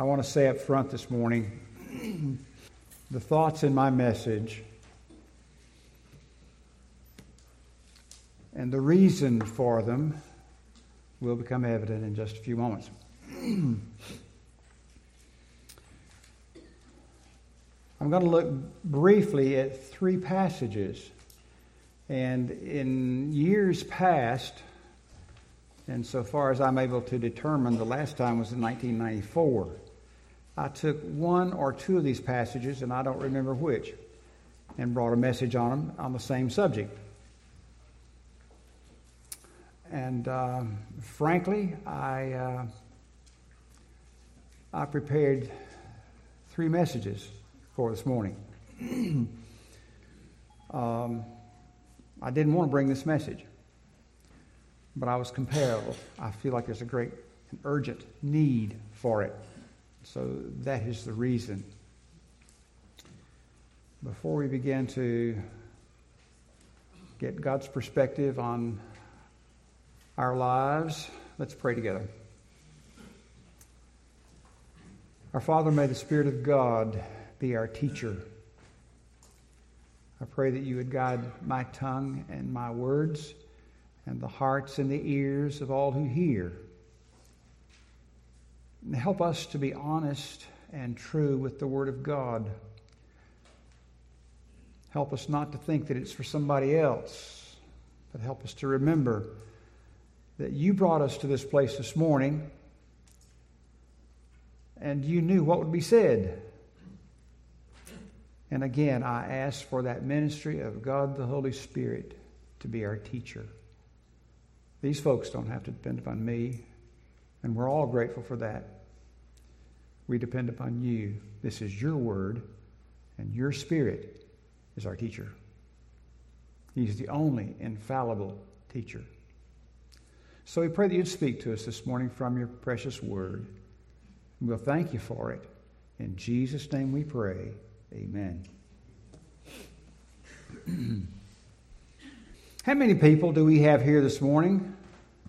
I want to say up front this morning the thoughts in my message and the reason for them will become evident in just a few moments. I'm going to look briefly at three passages. And in years past, and so far as I'm able to determine, the last time was in 1994. I took one or two of these passages, and I don't remember which, and brought a message on them on the same subject. And uh, frankly, I, uh, I prepared three messages for this morning. um, I didn't want to bring this message, but I was compelled. I feel like there's a great, an urgent need for it. So that is the reason. Before we begin to get God's perspective on our lives, let's pray together. Our Father, may the Spirit of God be our teacher. I pray that you would guide my tongue and my words and the hearts and the ears of all who hear. Help us to be honest and true with the Word of God. Help us not to think that it's for somebody else, but help us to remember that you brought us to this place this morning and you knew what would be said. And again, I ask for that ministry of God the Holy Spirit to be our teacher. These folks don't have to depend upon me, and we're all grateful for that. We depend upon you. This is your word, and your spirit is our teacher. He's the only infallible teacher. So we pray that you'd speak to us this morning from your precious word. And we'll thank you for it. In Jesus' name we pray. Amen. How many people do we have here this morning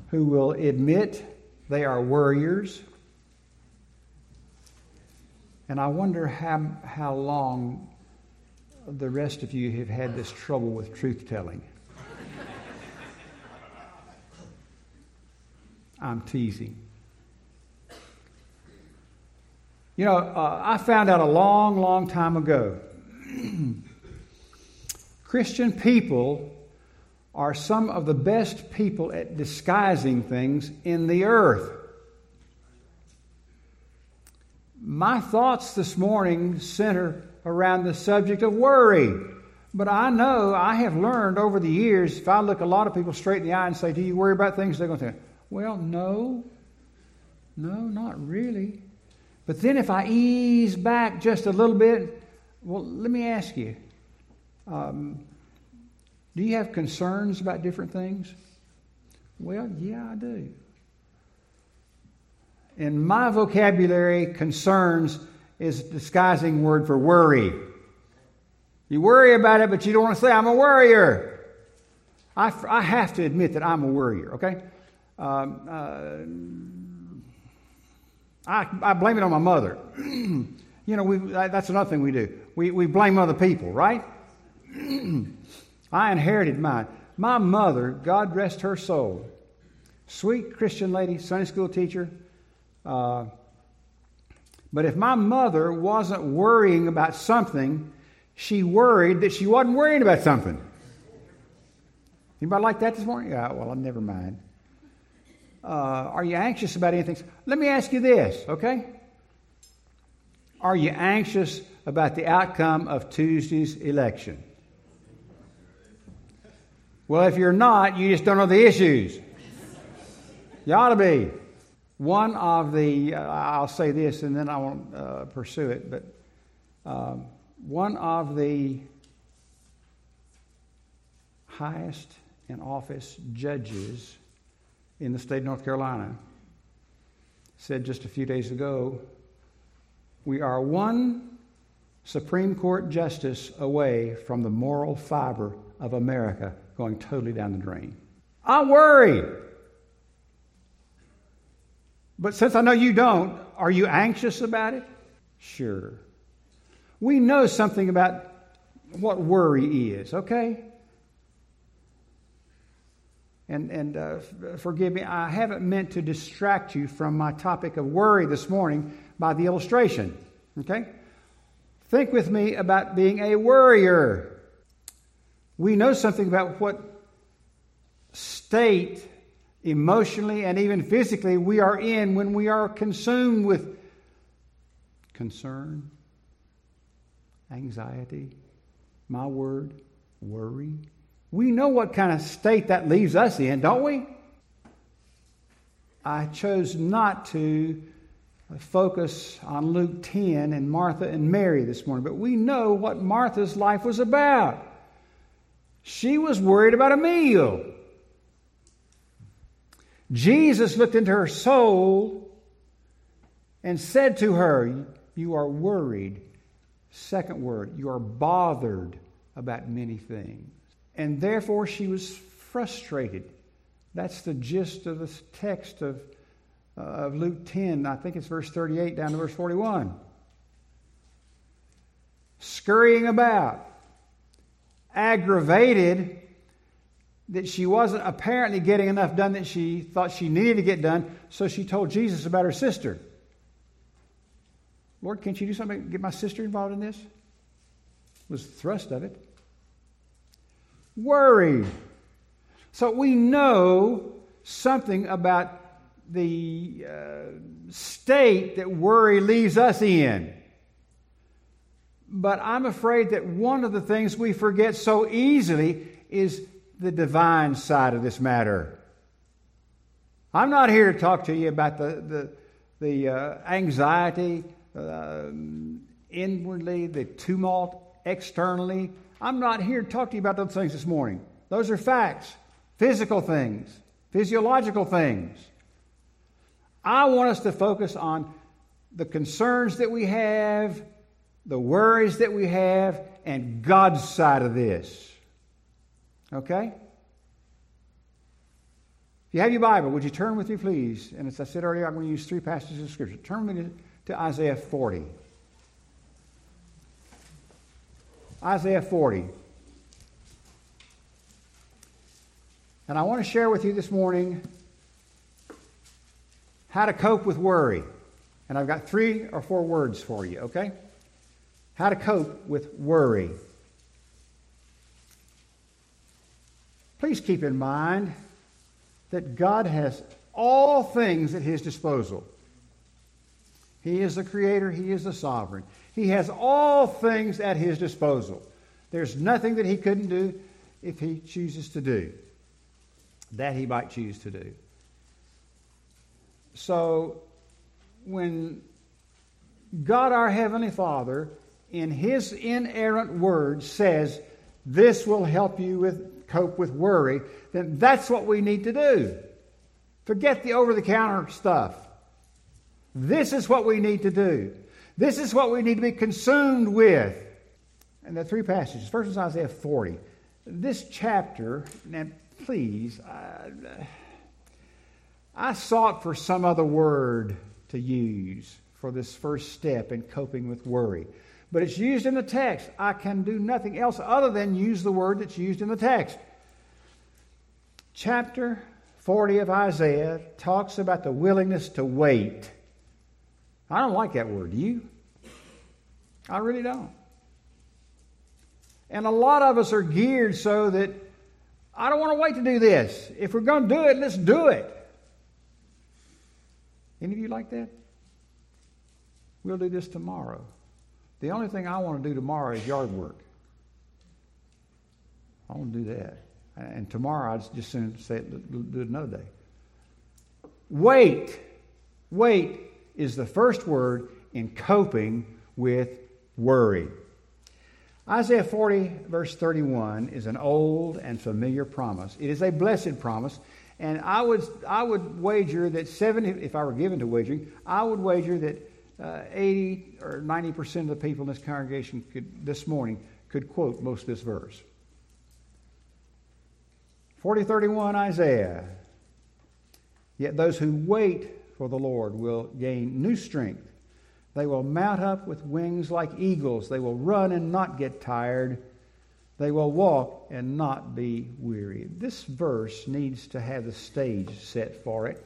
who will admit they are worriers? And I wonder how, how long the rest of you have had this trouble with truth telling. I'm teasing. You know, uh, I found out a long, long time ago Christian people are some of the best people at disguising things in the earth. My thoughts this morning center around the subject of worry. But I know I have learned over the years if I look a lot of people straight in the eye and say, Do you worry about things? They're going to say, Well, no. No, not really. But then if I ease back just a little bit, well, let me ask you um, do you have concerns about different things? Well, yeah, I do. In my vocabulary, concerns is a disguising word for worry. You worry about it, but you don't want to say, I'm a worrier. I, I have to admit that I'm a worrier, okay? Um, uh, I, I blame it on my mother. you know, we, that's another thing we do. We, we blame other people, right? I inherited mine. My mother, God rest her soul, sweet Christian lady, Sunday school teacher. Uh, but if my mother wasn't worrying about something, she worried that she wasn't worrying about something. Anybody like that this morning? Yeah, well, never mind. Uh, are you anxious about anything? Let me ask you this, okay? Are you anxious about the outcome of Tuesday's election? Well, if you're not, you just don't know the issues. You ought to be. One of the, uh, I'll say this and then I won't uh, pursue it, but um, one of the highest in office judges in the state of North Carolina said just a few days ago we are one Supreme Court justice away from the moral fiber of America going totally down the drain. I worry. But since I know you don't, are you anxious about it? Sure. We know something about what worry is, okay? And, and uh, forgive me, I haven't meant to distract you from my topic of worry this morning by the illustration, okay? Think with me about being a worrier. We know something about what state, emotionally and even physically, we are in when we are consumed with concern, anxiety, my word, worry. We know what kind of state that leaves us in, don't we? I chose not to focus on Luke 10 and Martha and Mary this morning, but we know what Martha's life was about. She was worried about a meal. Jesus looked into her soul and said to her, You are worried. Second word, you are bothered about many things. And therefore she was frustrated. That's the gist of the text of uh, of Luke 10, I think it's verse 38 down to verse 41. Scurrying about, aggravated that she wasn't apparently getting enough done that she thought she needed to get done, so she told Jesus about her sister. Lord, can't you do something get my sister involved in this? Was the thrust of it. Worry. So we know something about the uh, state that worry leaves us in. But I'm afraid that one of the things we forget so easily is the divine side of this matter. I'm not here to talk to you about the, the, the uh, anxiety uh, inwardly, the tumult externally. I'm not here to talk to you about those things this morning. Those are facts, physical things, physiological things. I want us to focus on the concerns that we have, the worries that we have, and God's side of this. Okay? If you have your Bible, would you turn with me, please? And as I said earlier, I'm going to use three passages of Scripture. Turn with me to, to Isaiah 40. Isaiah 40. And I want to share with you this morning how to cope with worry. And I've got three or four words for you, okay? How to cope with worry. Please keep in mind that God has all things at His disposal. He is the creator, He is the sovereign. He has all things at His disposal. There's nothing that He couldn't do if He chooses to do, that He might choose to do. So when God our Heavenly Father, in His inerrant word, says, This will help you with cope with worry, then that's what we need to do. Forget the over the counter stuff. This is what we need to do. This is what we need to be consumed with. And the three passages. First is Isaiah 40. This chapter, now please, uh, I sought for some other word to use for this first step in coping with worry. But it's used in the text. I can do nothing else other than use the word that's used in the text. Chapter 40 of Isaiah talks about the willingness to wait. I don't like that word. Do you? I really don't. And a lot of us are geared so that I don't want to wait to do this. If we're going to do it, let's do it. Any of you like that? We'll do this tomorrow. The only thing I want to do tomorrow is yard work. I want to do that. And tomorrow I'd just soon say do it another day. Wait. Wait is the first word in coping with worry. Isaiah 40, verse 31, is an old and familiar promise. It is a blessed promise. And I would, I would wager that 70, if I were given to wagering, I would wager that uh, 80 or 90% of the people in this congregation could, this morning could quote most of this verse. 4031 Isaiah. Yet those who wait for the Lord will gain new strength. They will mount up with wings like eagles. They will run and not get tired. They will walk and not be weary. This verse needs to have the stage set for it.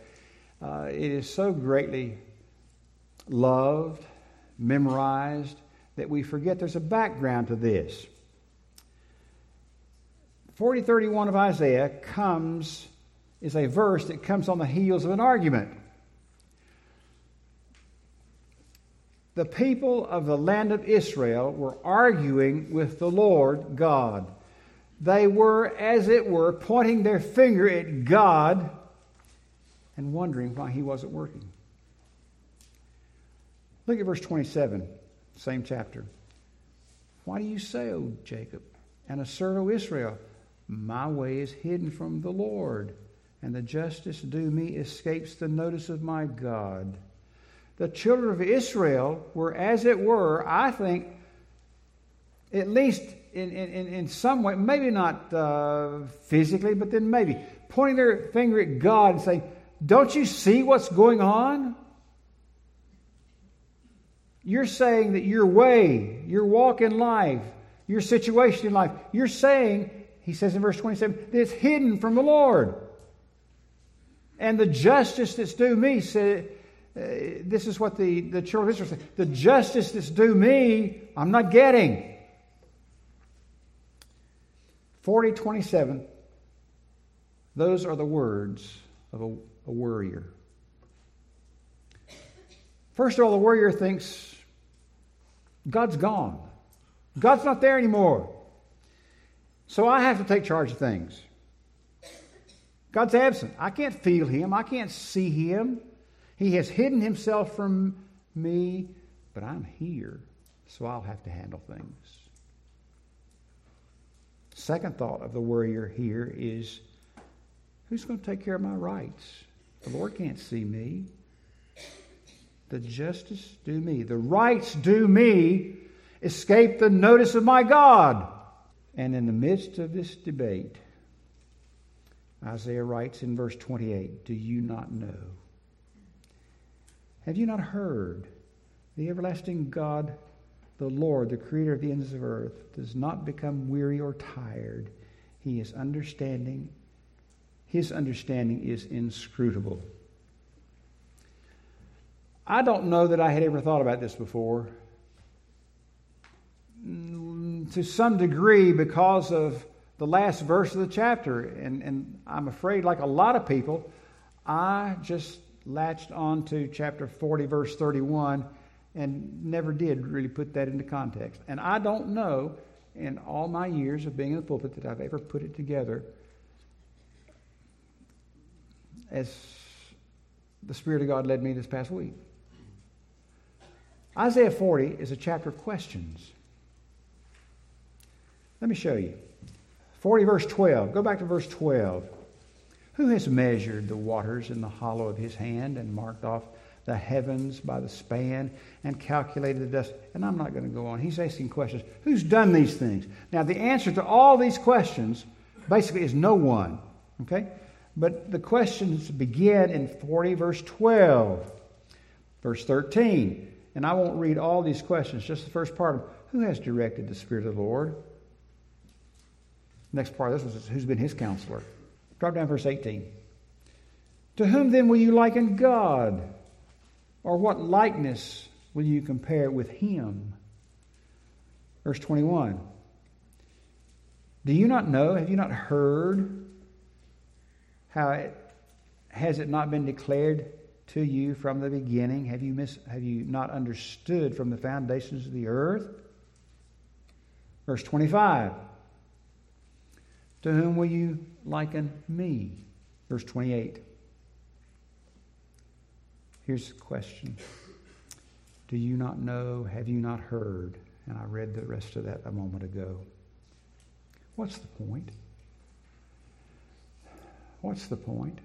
Uh, it is so greatly loved, memorized, that we forget there's a background to this. 4031 of Isaiah comes, is a verse that comes on the heels of an argument. The people of the land of Israel were arguing with the Lord God. They were, as it were, pointing their finger at God and wondering why he wasn't working. Look at verse 27, same chapter. Why do you say, O Jacob, and assert, O Israel, my way is hidden from the Lord, and the justice due me escapes the notice of my God? The children of Israel were, as it were, I think, at least in, in, in some way, maybe not uh, physically, but then maybe, pointing their finger at God and saying, Don't you see what's going on? You're saying that your way, your walk in life, your situation in life, you're saying, he says in verse 27, that it's hidden from the Lord. And the justice that's due me, said, uh, this is what the, the children of Israel said, the justice that's due me, I'm not getting. 4027, those are the words of a, a worrier. First of all, the warrior thinks God's gone. God's not there anymore. So I have to take charge of things. God's absent. I can't feel him. I can't see him. He has hidden himself from me, but I'm here, so I'll have to handle things. Second thought of the warrior here is who's going to take care of my rights? The Lord can't see me. The justice due me, the rights due me, escape the notice of my God. And in the midst of this debate, Isaiah writes in verse 28 Do you not know? Have you not heard? The everlasting God, the Lord, the creator of the ends of earth, does not become weary or tired. He is understanding. His understanding is inscrutable. I don't know that I had ever thought about this before. Mm, to some degree, because of the last verse of the chapter, and, and I'm afraid, like a lot of people, I just latched on to chapter 40, verse 31, and never did really put that into context. And I don't know in all my years of being in the pulpit that I've ever put it together as the Spirit of God led me this past week. Isaiah 40 is a chapter of questions. Let me show you. 40, verse 12. Go back to verse 12. Who has measured the waters in the hollow of his hand and marked off the heavens by the span and calculated the dust? And I'm not going to go on. He's asking questions. Who's done these things? Now, the answer to all these questions basically is no one. Okay? But the questions begin in 40, verse 12. Verse 13. And I won't read all these questions, just the first part of them. Who has directed the Spirit of the Lord? Next part of this is who's been his counselor. Drop down verse 18. To whom then will you liken God? Or what likeness will you compare with him? Verse 21. Do you not know? Have you not heard how it has it not been declared to you from the beginning? Have you, mis- have you not understood from the foundations of the earth? Verse 25 To whom will you liken me? Verse 28 Here's the question Do you not know? Have you not heard? And I read the rest of that a moment ago. What's the point? What's the point?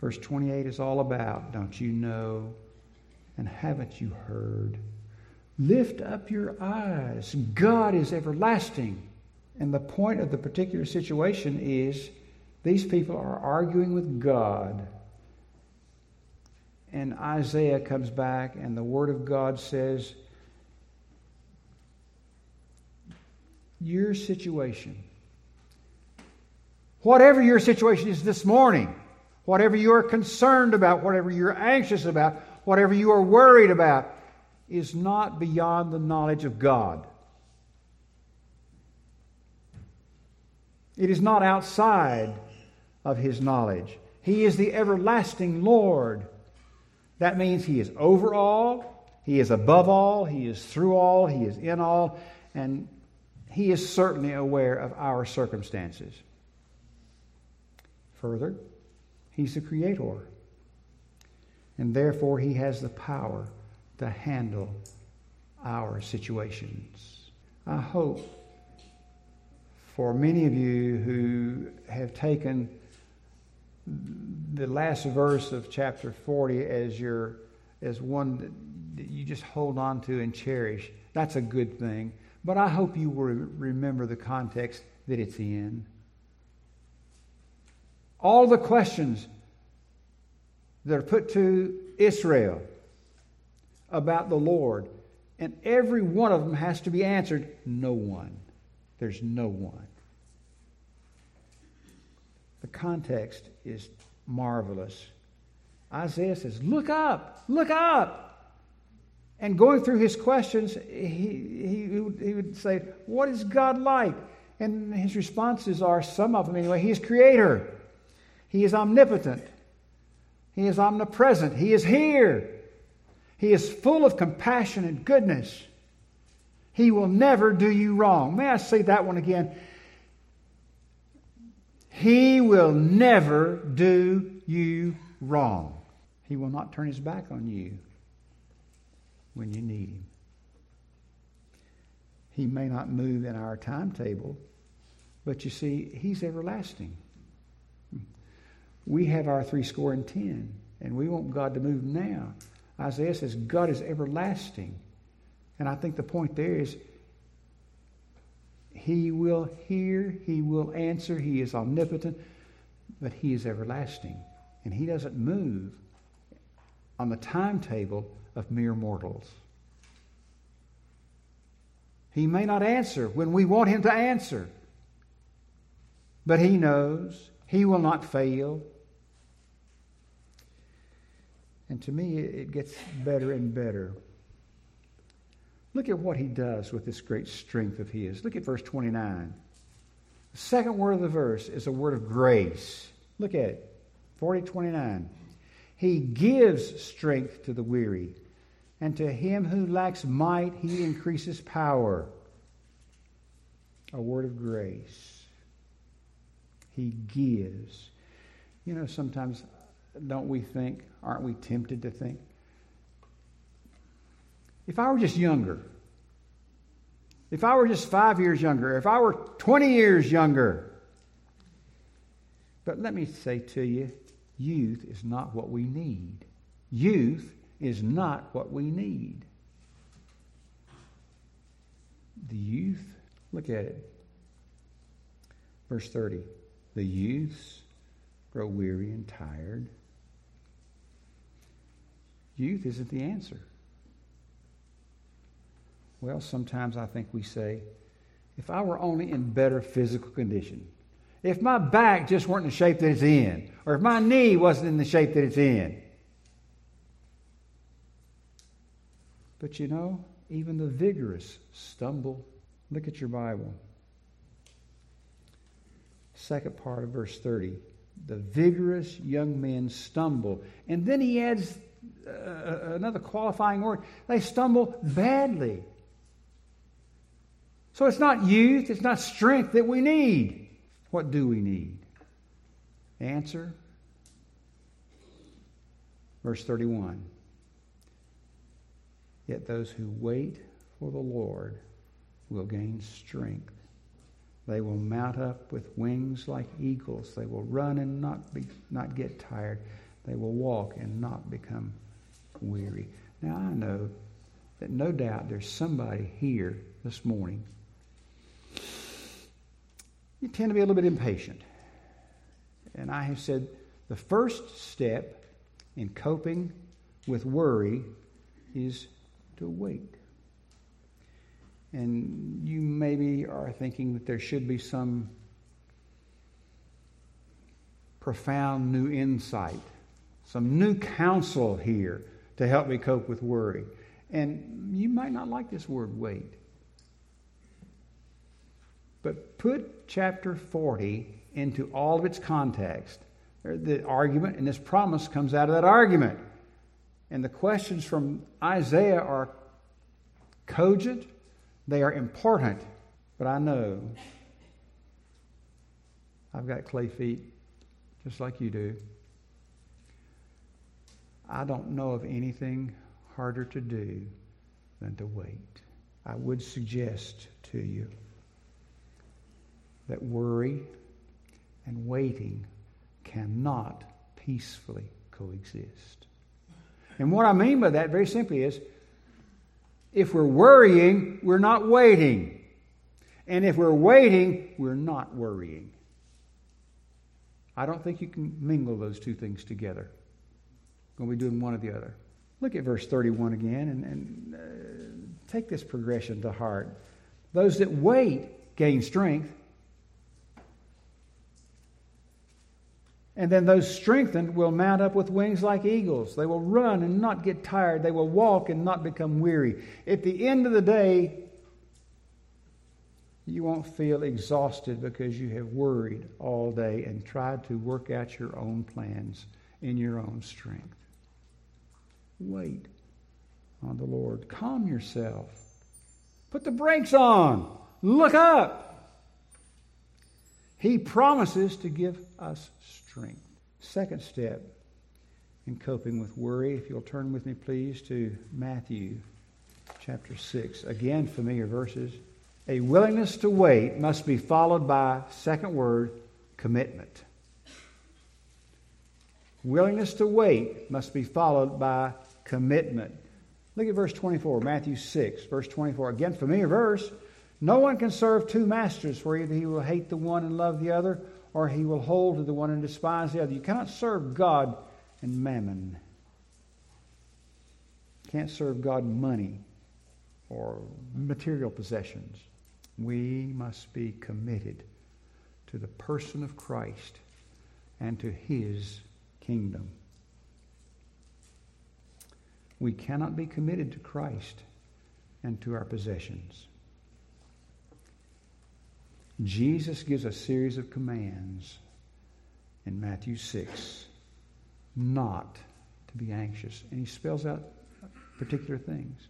Verse 28 is all about, don't you know? And haven't you heard? Lift up your eyes. God is everlasting. And the point of the particular situation is These people are arguing with God. And Isaiah comes back, and the Word of God says, Your situation, whatever your situation is this morning, whatever you are concerned about, whatever you're anxious about, whatever you are worried about, is not beyond the knowledge of God. It is not outside of His knowledge. He is the everlasting Lord. That means He is over all, He is above all, He is through all, He is in all, and He is certainly aware of our circumstances. Further, He's the Creator, and therefore He has the power to handle our situations. I hope for many of you who have taken the last verse of chapter 40 as your as one that you just hold on to and cherish that's a good thing. But i hope you will remember the context that it's in all the questions that are put to israel about the lord and every one of them has to be answered no one there's no one the context is marvelous. Isaiah says, Look up, look up. And going through his questions, he, he, he would say, What is God like? And his responses are, some of them anyway, He is creator, He is omnipotent, He is omnipresent, He is here, He is full of compassion and goodness. He will never do you wrong. May I say that one again? He will never do you wrong. He will not turn his back on you when you need him. He may not move in our timetable, but you see, he's everlasting. We have our three score and ten, and we want God to move now. Isaiah says God is everlasting. And I think the point there is he will hear, He will answer, He is omnipotent, but He is everlasting. And He doesn't move on the timetable of mere mortals. He may not answer when we want Him to answer, but He knows. He will not fail. And to me, it gets better and better. Look at what he does with this great strength of his. Look at verse 29. The second word of the verse is a word of grace. Look at it. 40 29. He gives strength to the weary, and to him who lacks might, he increases power. A word of grace. He gives. You know, sometimes don't we think, aren't we tempted to think, if I were just younger, if I were just five years younger, if I were 20 years younger. But let me say to you, youth is not what we need. Youth is not what we need. The youth, look at it. Verse 30. The youths grow weary and tired. Youth isn't the answer. Well, sometimes I think we say, if I were only in better physical condition, if my back just weren't in the shape that it's in, or if my knee wasn't in the shape that it's in. But you know, even the vigorous stumble. Look at your Bible. Second part of verse 30. The vigorous young men stumble. And then he adds uh another qualifying word. They stumble badly. So it's not youth, it's not strength that we need. What do we need? Answer verse 31. Yet those who wait for the Lord will gain strength. They will mount up with wings like eagles. They will run and not, be, not get tired. They will walk and not become weary. Now, I know that no doubt there's somebody here this morning you tend to be a little bit impatient. And I have said the first step in coping with worry is to wait. And you maybe are thinking that there should be some profound new insight, some new counsel here to help me cope with worry. And you might not like this word wait. But put chapter 40 into all of its context. The argument and this promise comes out of that argument. And the questions from Isaiah are cogent, they are important, but I know I've got clay feet just like you do. I don't know of anything harder to do than to wait. I would suggest to you that worry and waiting cannot peacefully coexist. And what I mean by that very simply is if we're worrying, we're not waiting. And if we're waiting, we're not worrying. I don't think you can mingle those two things together. Going to be doing one or the other. Look at verse 31 again and, and uh, take this progression to heart. Those that wait gain strength. And then those strengthened will mount up with wings like eagles. They will run and not get tired. They will walk and not become weary. At the end of the day, you won't feel exhausted because you have worried all day and tried to work out your own plans in your own strength. Wait on the Lord. Calm yourself. Put the brakes on. Look up. He promises to give us strength. Second step in coping with worry, if you'll turn with me, please, to Matthew chapter 6. Again, familiar verses. A willingness to wait must be followed by, second word, commitment. Willingness to wait must be followed by commitment. Look at verse 24, Matthew 6, verse 24. Again, familiar verse. No one can serve two masters, for either he will hate the one and love the other, or he will hold to the one and despise the other. You cannot serve God and mammon. You can't serve God money or material possessions we must be committed to the person of Christ and to his kingdom. We cannot be committed to Christ and to our possessions. Jesus gives a series of commands in Matthew 6 not to be anxious. And he spells out particular things.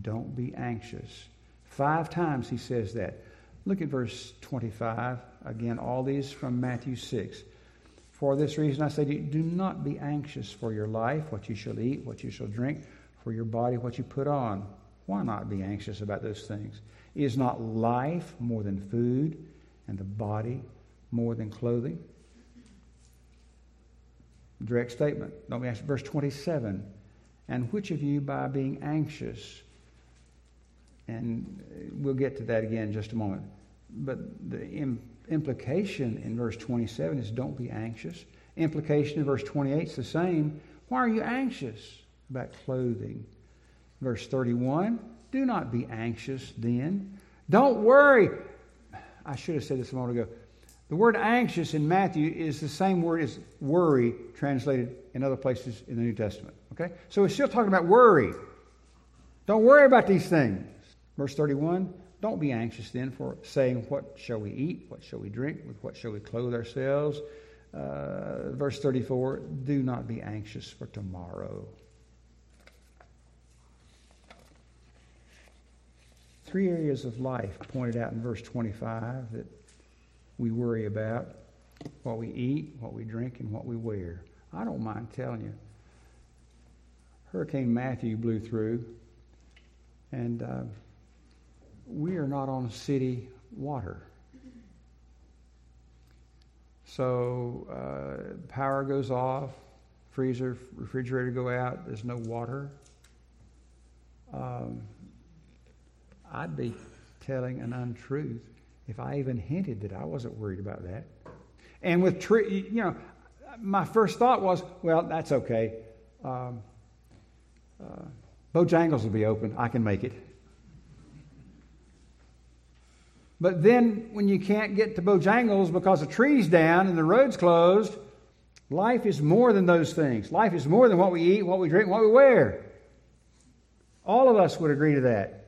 Don't be anxious Five times he says that. Look at verse 25. Again, all these from Matthew 6. For this reason I say to you, do not be anxious for your life, what you shall eat, what you shall drink, for your body, what you put on. Why not be anxious about those things? Is not life more than food, and the body more than clothing? Direct statement. Don't be anxious. Verse 27. And which of you, by being anxious, and we'll get to that again in just a moment. But the implication in verse 27 is don't be anxious. Implication in verse 28 is the same. Why are you anxious about clothing? Verse 31 do not be anxious then. Don't worry. I should have said this a moment ago. The word anxious in Matthew is the same word as worry translated in other places in the New Testament. Okay? So we're still talking about worry. Don't worry about these things. Verse 31 Don't be anxious then for saying, What shall we eat? What shall we drink? With what shall we clothe ourselves? Uh, verse 34 Do not be anxious for tomorrow. Three areas of life pointed out in verse 25 that we worry about what we eat, what we drink, and what we wear. I don't mind telling you. Hurricane Matthew blew through, and uh, we are not on city water. So uh, power goes off, freezer, refrigerator go out. There's no water. Um, I'd be telling an untruth if I even hinted that I wasn't worried about that. And with tree, you know, my first thought was, well, that's okay. Um, uh, Bojangles will be open. I can make it. But then when you can't get to Bojangles because the tree's down and the road's closed, life is more than those things. Life is more than what we eat, what we drink, what we wear. All of us would agree to that.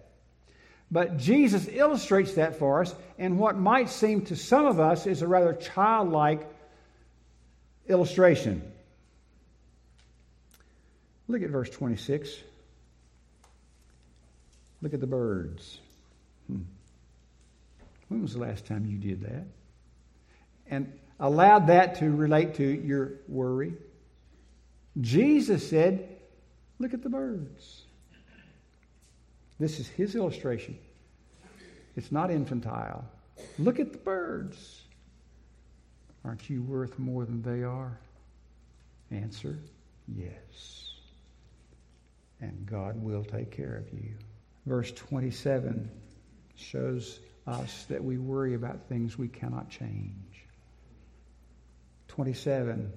But Jesus illustrates that for us, and what might seem to some of us is a rather childlike illustration. Look at verse 26. Look at the birds. Hmm. When was the last time you did that? And allowed that to relate to your worry. Jesus said, Look at the birds. This is his illustration. It's not infantile. Look at the birds. Aren't you worth more than they are? Answer yes. And God will take care of you. Verse 27 shows us that we worry about things we cannot change. 27.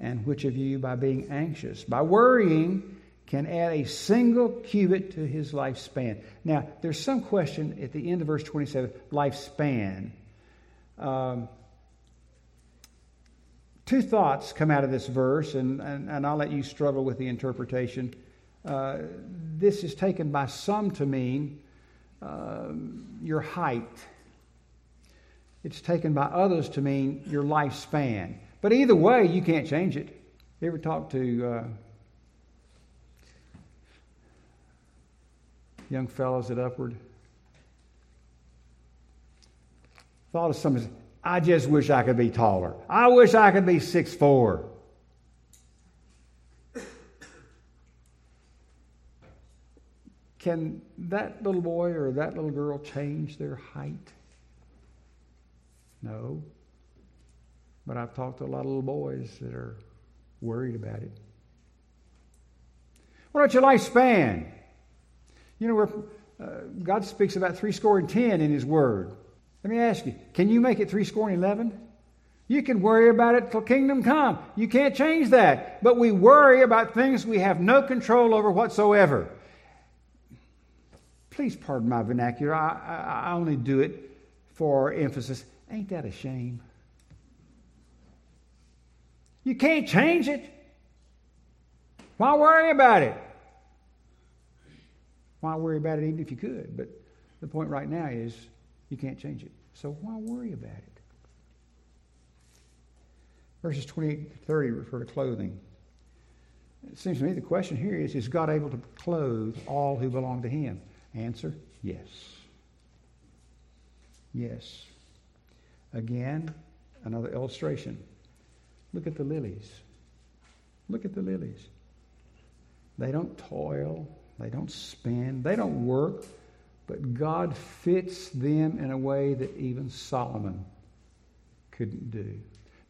And which of you, by being anxious, by worrying, can add a single cubit to his lifespan. Now, there's some question at the end of verse 27 lifespan. Um, two thoughts come out of this verse, and, and, and, I'll let you struggle with the interpretation. Uh, this is taken by some to mean uh, your height, it's taken by others to mean your lifespan. But either way, you can't change it. You ever talk to. Uh, young fellows at Upward. Thought of something. I just wish I could be taller. I wish I could be six four. Can that little boy or that little girl change their height? No. But I've talked to a lot of little boys that are worried about it. What about your lifespan? You know, uh, God speaks about three score and ten in His Word. Let me ask you, can you make it three score and eleven? You can worry about it till kingdom come. You can't change that. But we worry about things we have no control over whatsoever. Please pardon my vernacular. I, I, I only do it for emphasis. Ain't that a shame? You can't change it. Why worry about it? Why worry about it even if you could? But the point right now is you can't change it. So why worry about it? Verses 28 to 30 refer to clothing. It seems to me the question here is Is God able to clothe all who belong to Him? Answer yes. Yes. Again, another illustration. Look at the lilies. Look at the lilies. They don't toil, they don't spin, they don't work, but God fits them in a way that even Solomon couldn't do.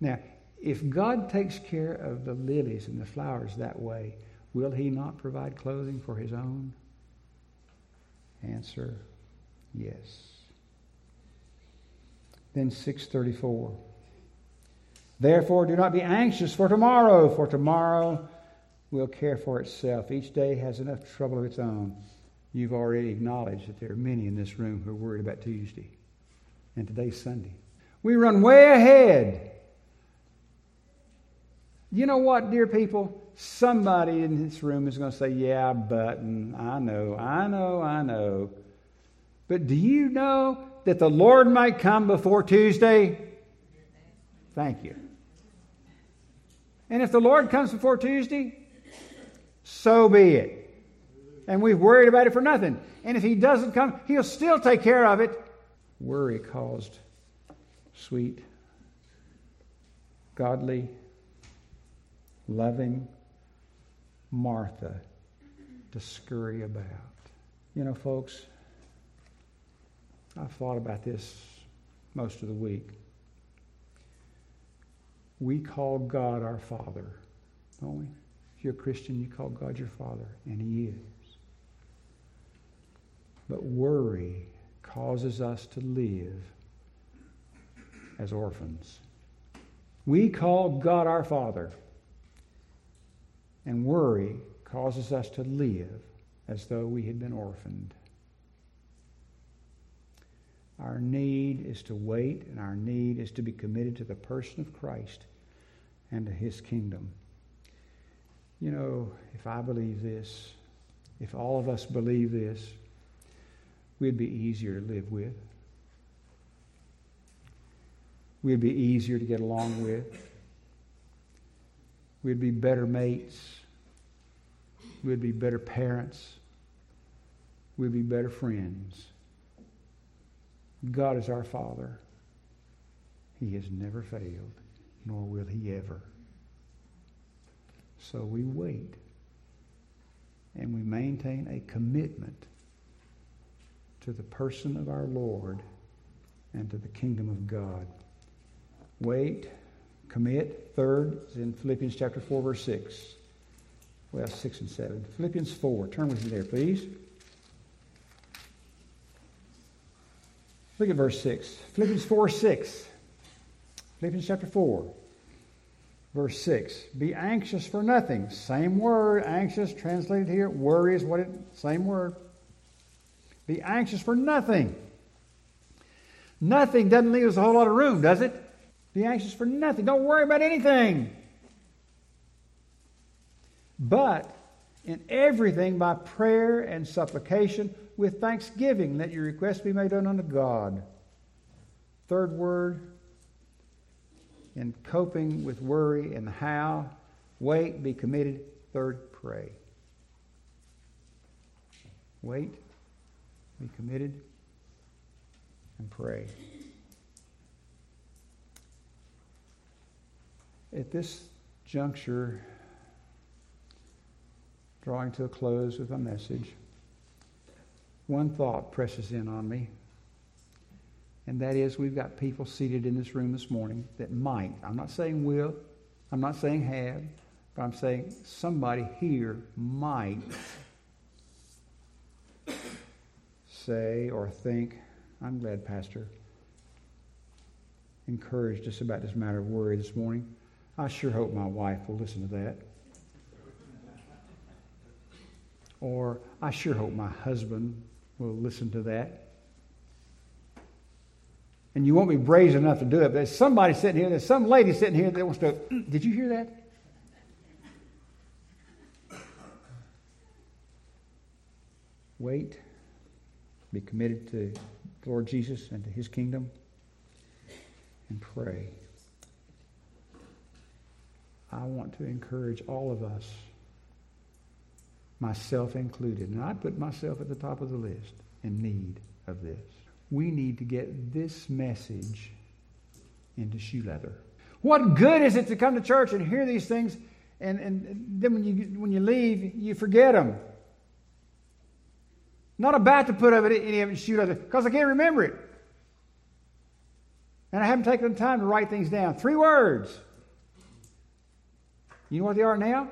Now, if God takes care of the lilies and the flowers that way, will he not provide clothing for his own? Answer yes. Then 634. Therefore, do not be anxious for tomorrow, for tomorrow will care for itself. Each day has enough trouble of its own. You've already acknowledged that there are many in this room who are worried about Tuesday. And today's Sunday. We run way ahead. You know what, dear people? Somebody in this room is going to say, Yeah, but, I know, I know, I know. But do you know that the Lord might come before Tuesday? Thank you. And if the Lord comes before Tuesday, so be it. And we've worried about it for nothing. And if he doesn't come, he'll still take care of it. Worry caused sweet, godly, loving Martha to scurry about. You know, folks, I've thought about this most of the week. We call God our Father, don't we? If you're a Christian, you call God your Father, and He is. But worry causes us to live as orphans. We call God our Father. And worry causes us to live as though we had been orphaned. Our need is to wait, and our need is to be committed to the person of Christ and to his kingdom. You know, if I believe this, if all of us believe this, we'd be easier to live with. We'd be easier to get along with. We'd be better mates. We'd be better parents. We'd be better friends. God is our Father. He has never failed, nor will he ever. So we wait and we maintain a commitment to the person of our Lord and to the kingdom of God. Wait, commit. Third is in Philippians chapter 4, verse 6. Well, 6 and 7. Philippians 4. Turn with me there, please. Look at verse 6. Philippians 4, 6. Philippians chapter 4. Verse 6 Be anxious for nothing. Same word, anxious, translated here. Worry is what it, same word. Be anxious for nothing. Nothing doesn't leave us a whole lot of room, does it? Be anxious for nothing. Don't worry about anything. But in everything by prayer and supplication with thanksgiving, let your requests be made known unto God. Third word, in coping with worry and how. Wait, be committed. Third, pray. Wait, be committed, and pray. At this juncture, drawing to a close with a message, one thought presses in on me and that is we've got people seated in this room this morning that might, I'm not saying will, I'm not saying have, but I'm saying somebody here might say or think, I'm glad Pastor encouraged us about this matter of worry this morning. I sure hope my wife will listen to that. Or I sure hope my husband will listen to that and you won't be brazen enough to do it. But there's somebody sitting here, there's some lady sitting here that wants to, did you hear that? Wait, be committed to Lord Jesus and to his kingdom, and pray. I want to encourage all of us, myself included, and I put myself at the top of the list in need of this we need to get this message into shoe leather. What good is it to come to church and hear these things, and, and then when you, when you leave, you forget them? Not about to put it, any of it in shoe leather because I can't remember it. And I haven't taken the time to write things down. Three words. You know what they are now?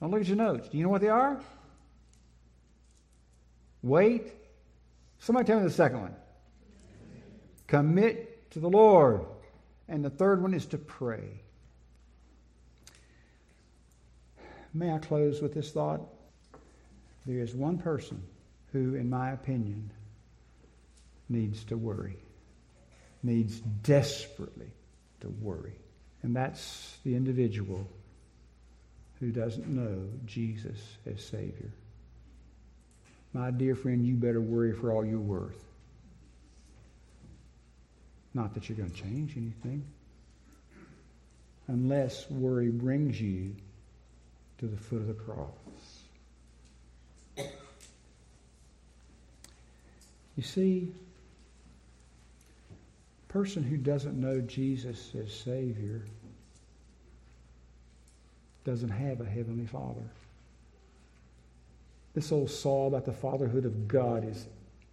Don't look at your notes. Do you know what they are? Wait. Somebody tell me the second one. Commit to the Lord. And the third one is to pray. May I close with this thought? There is one person who, in my opinion, needs to worry, needs desperately to worry. And that's the individual who doesn't know Jesus as Savior. My dear friend, you better worry for all you're worth. Not that you're going to change anything. Unless worry brings you to the foot of the cross. You see, a person who doesn't know Jesus as Savior doesn't have a Heavenly Father. This old saw about the fatherhood of God is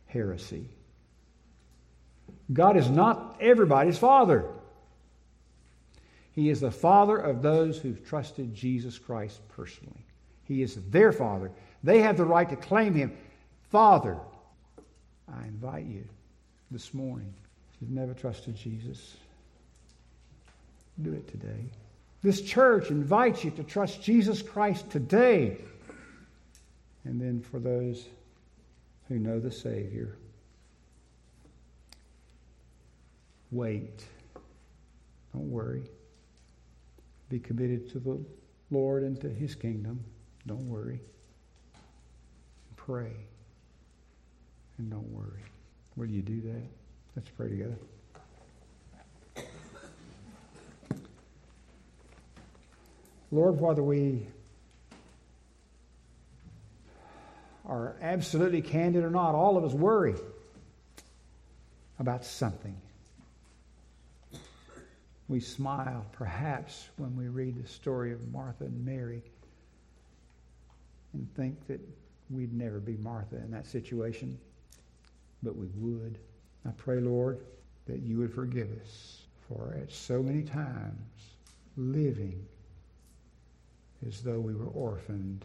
heresy. God is not everybody's father. He is the father of those who've trusted Jesus Christ personally. He is their father. They have the right to claim him. Father, I invite you this morning, if you've never trusted Jesus, Do it today. This church invites you to trust Jesus Christ today. And then for those who know the Savior, wait. Don't worry. Be committed to the Lord and to His kingdom. Don't worry. Pray. And don't worry. Will you do that? Let's pray together. Lord, whether we are absolutely candid or not, all of us worry about something. We smile, perhaps, when we read the story of Martha and Mary and think that we'd never be Martha in that situation, but we would. I pray, Lord, that you would forgive us for at so many times living as though we were orphaned,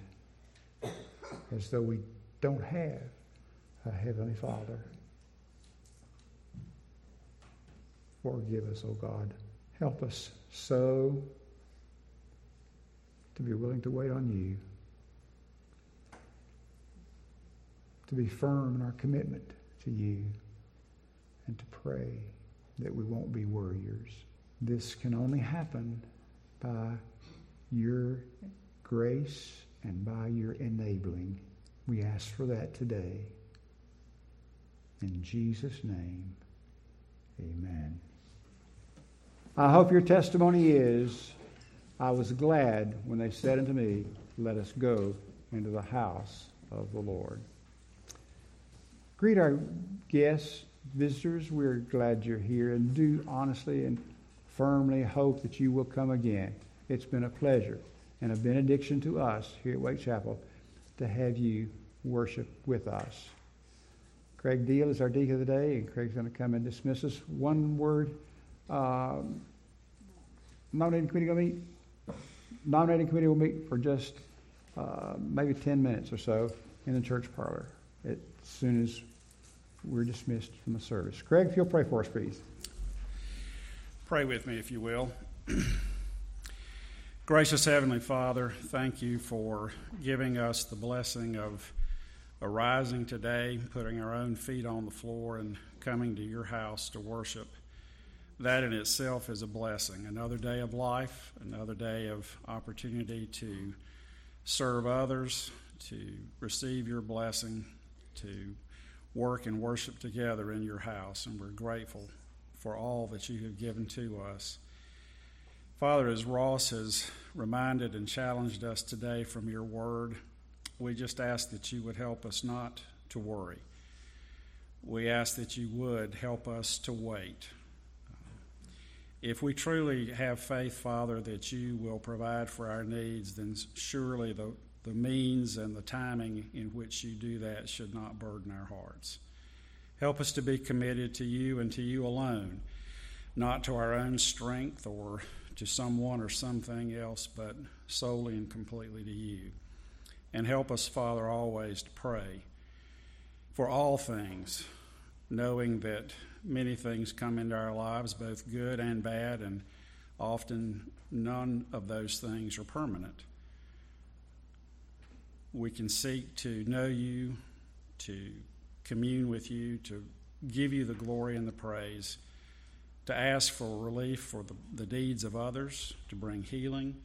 as though we don't have a Heavenly Father. Forgive us, O oh God. Help us so to be willing to wait on you, to be firm in our commitment to you, and to pray that we won't be worriers. This can only happen by your grace and by your enabling. We ask for that today. In Jesus' name, amen. I hope your testimony is I was glad when they said unto me, Let us go into the house of the Lord. Greet our guests, visitors. We're glad you're here and do honestly and firmly hope that you will come again. It's been a pleasure and a benediction to us here at Wake Chapel to have you worship with us. Craig Deal is our deacon of the day, and Craig's going to come and dismiss us. One word. Um, nominating committee will meet. Nominating committee will meet for just uh, maybe 10 minutes or so in the church parlor as soon as we're dismissed from the service. Craig, if you'll pray for us, please. Pray with me, if you will. Gracious Heavenly Father, thank you for giving us the blessing of arising today, putting our own feet on the floor, and coming to your house to worship. That in itself is a blessing. Another day of life, another day of opportunity to serve others, to receive your blessing, to work and worship together in your house. And we're grateful for all that you have given to us. Father, as Ross has reminded and challenged us today from your word, we just ask that you would help us not to worry. We ask that you would help us to wait. If we truly have faith, Father, that you will provide for our needs, then surely the, the means and the timing in which you do that should not burden our hearts. Help us to be committed to you and to you alone, not to our own strength or to someone or something else, but solely and completely to you. And help us, Father, always to pray for all things, knowing that many things come into our lives, both good and bad, and often none of those things are permanent. We can seek to know you, to commune with you, to give you the glory and the praise to ask for relief for the, the deeds of others, to bring healing,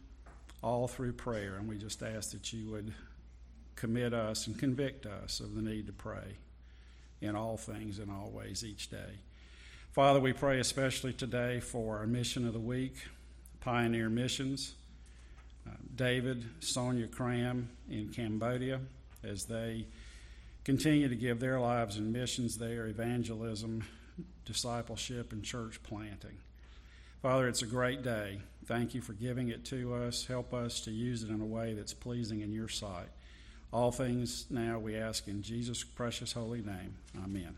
all through prayer. And we just ask that you would commit us and convict us of the need to pray in all things and all ways each day. Father, we pray especially today for our mission of the week, Pioneer Missions. Uh, David, Sonia Cram in Cambodia, as they continue to give their lives in missions there, evangelism, discipleship and church planting. Father, it's a great day. Thank you for giving it to us. Help us to use it in a way that's pleasing in your sight. All things now we ask in Jesus' precious holy name. Amen.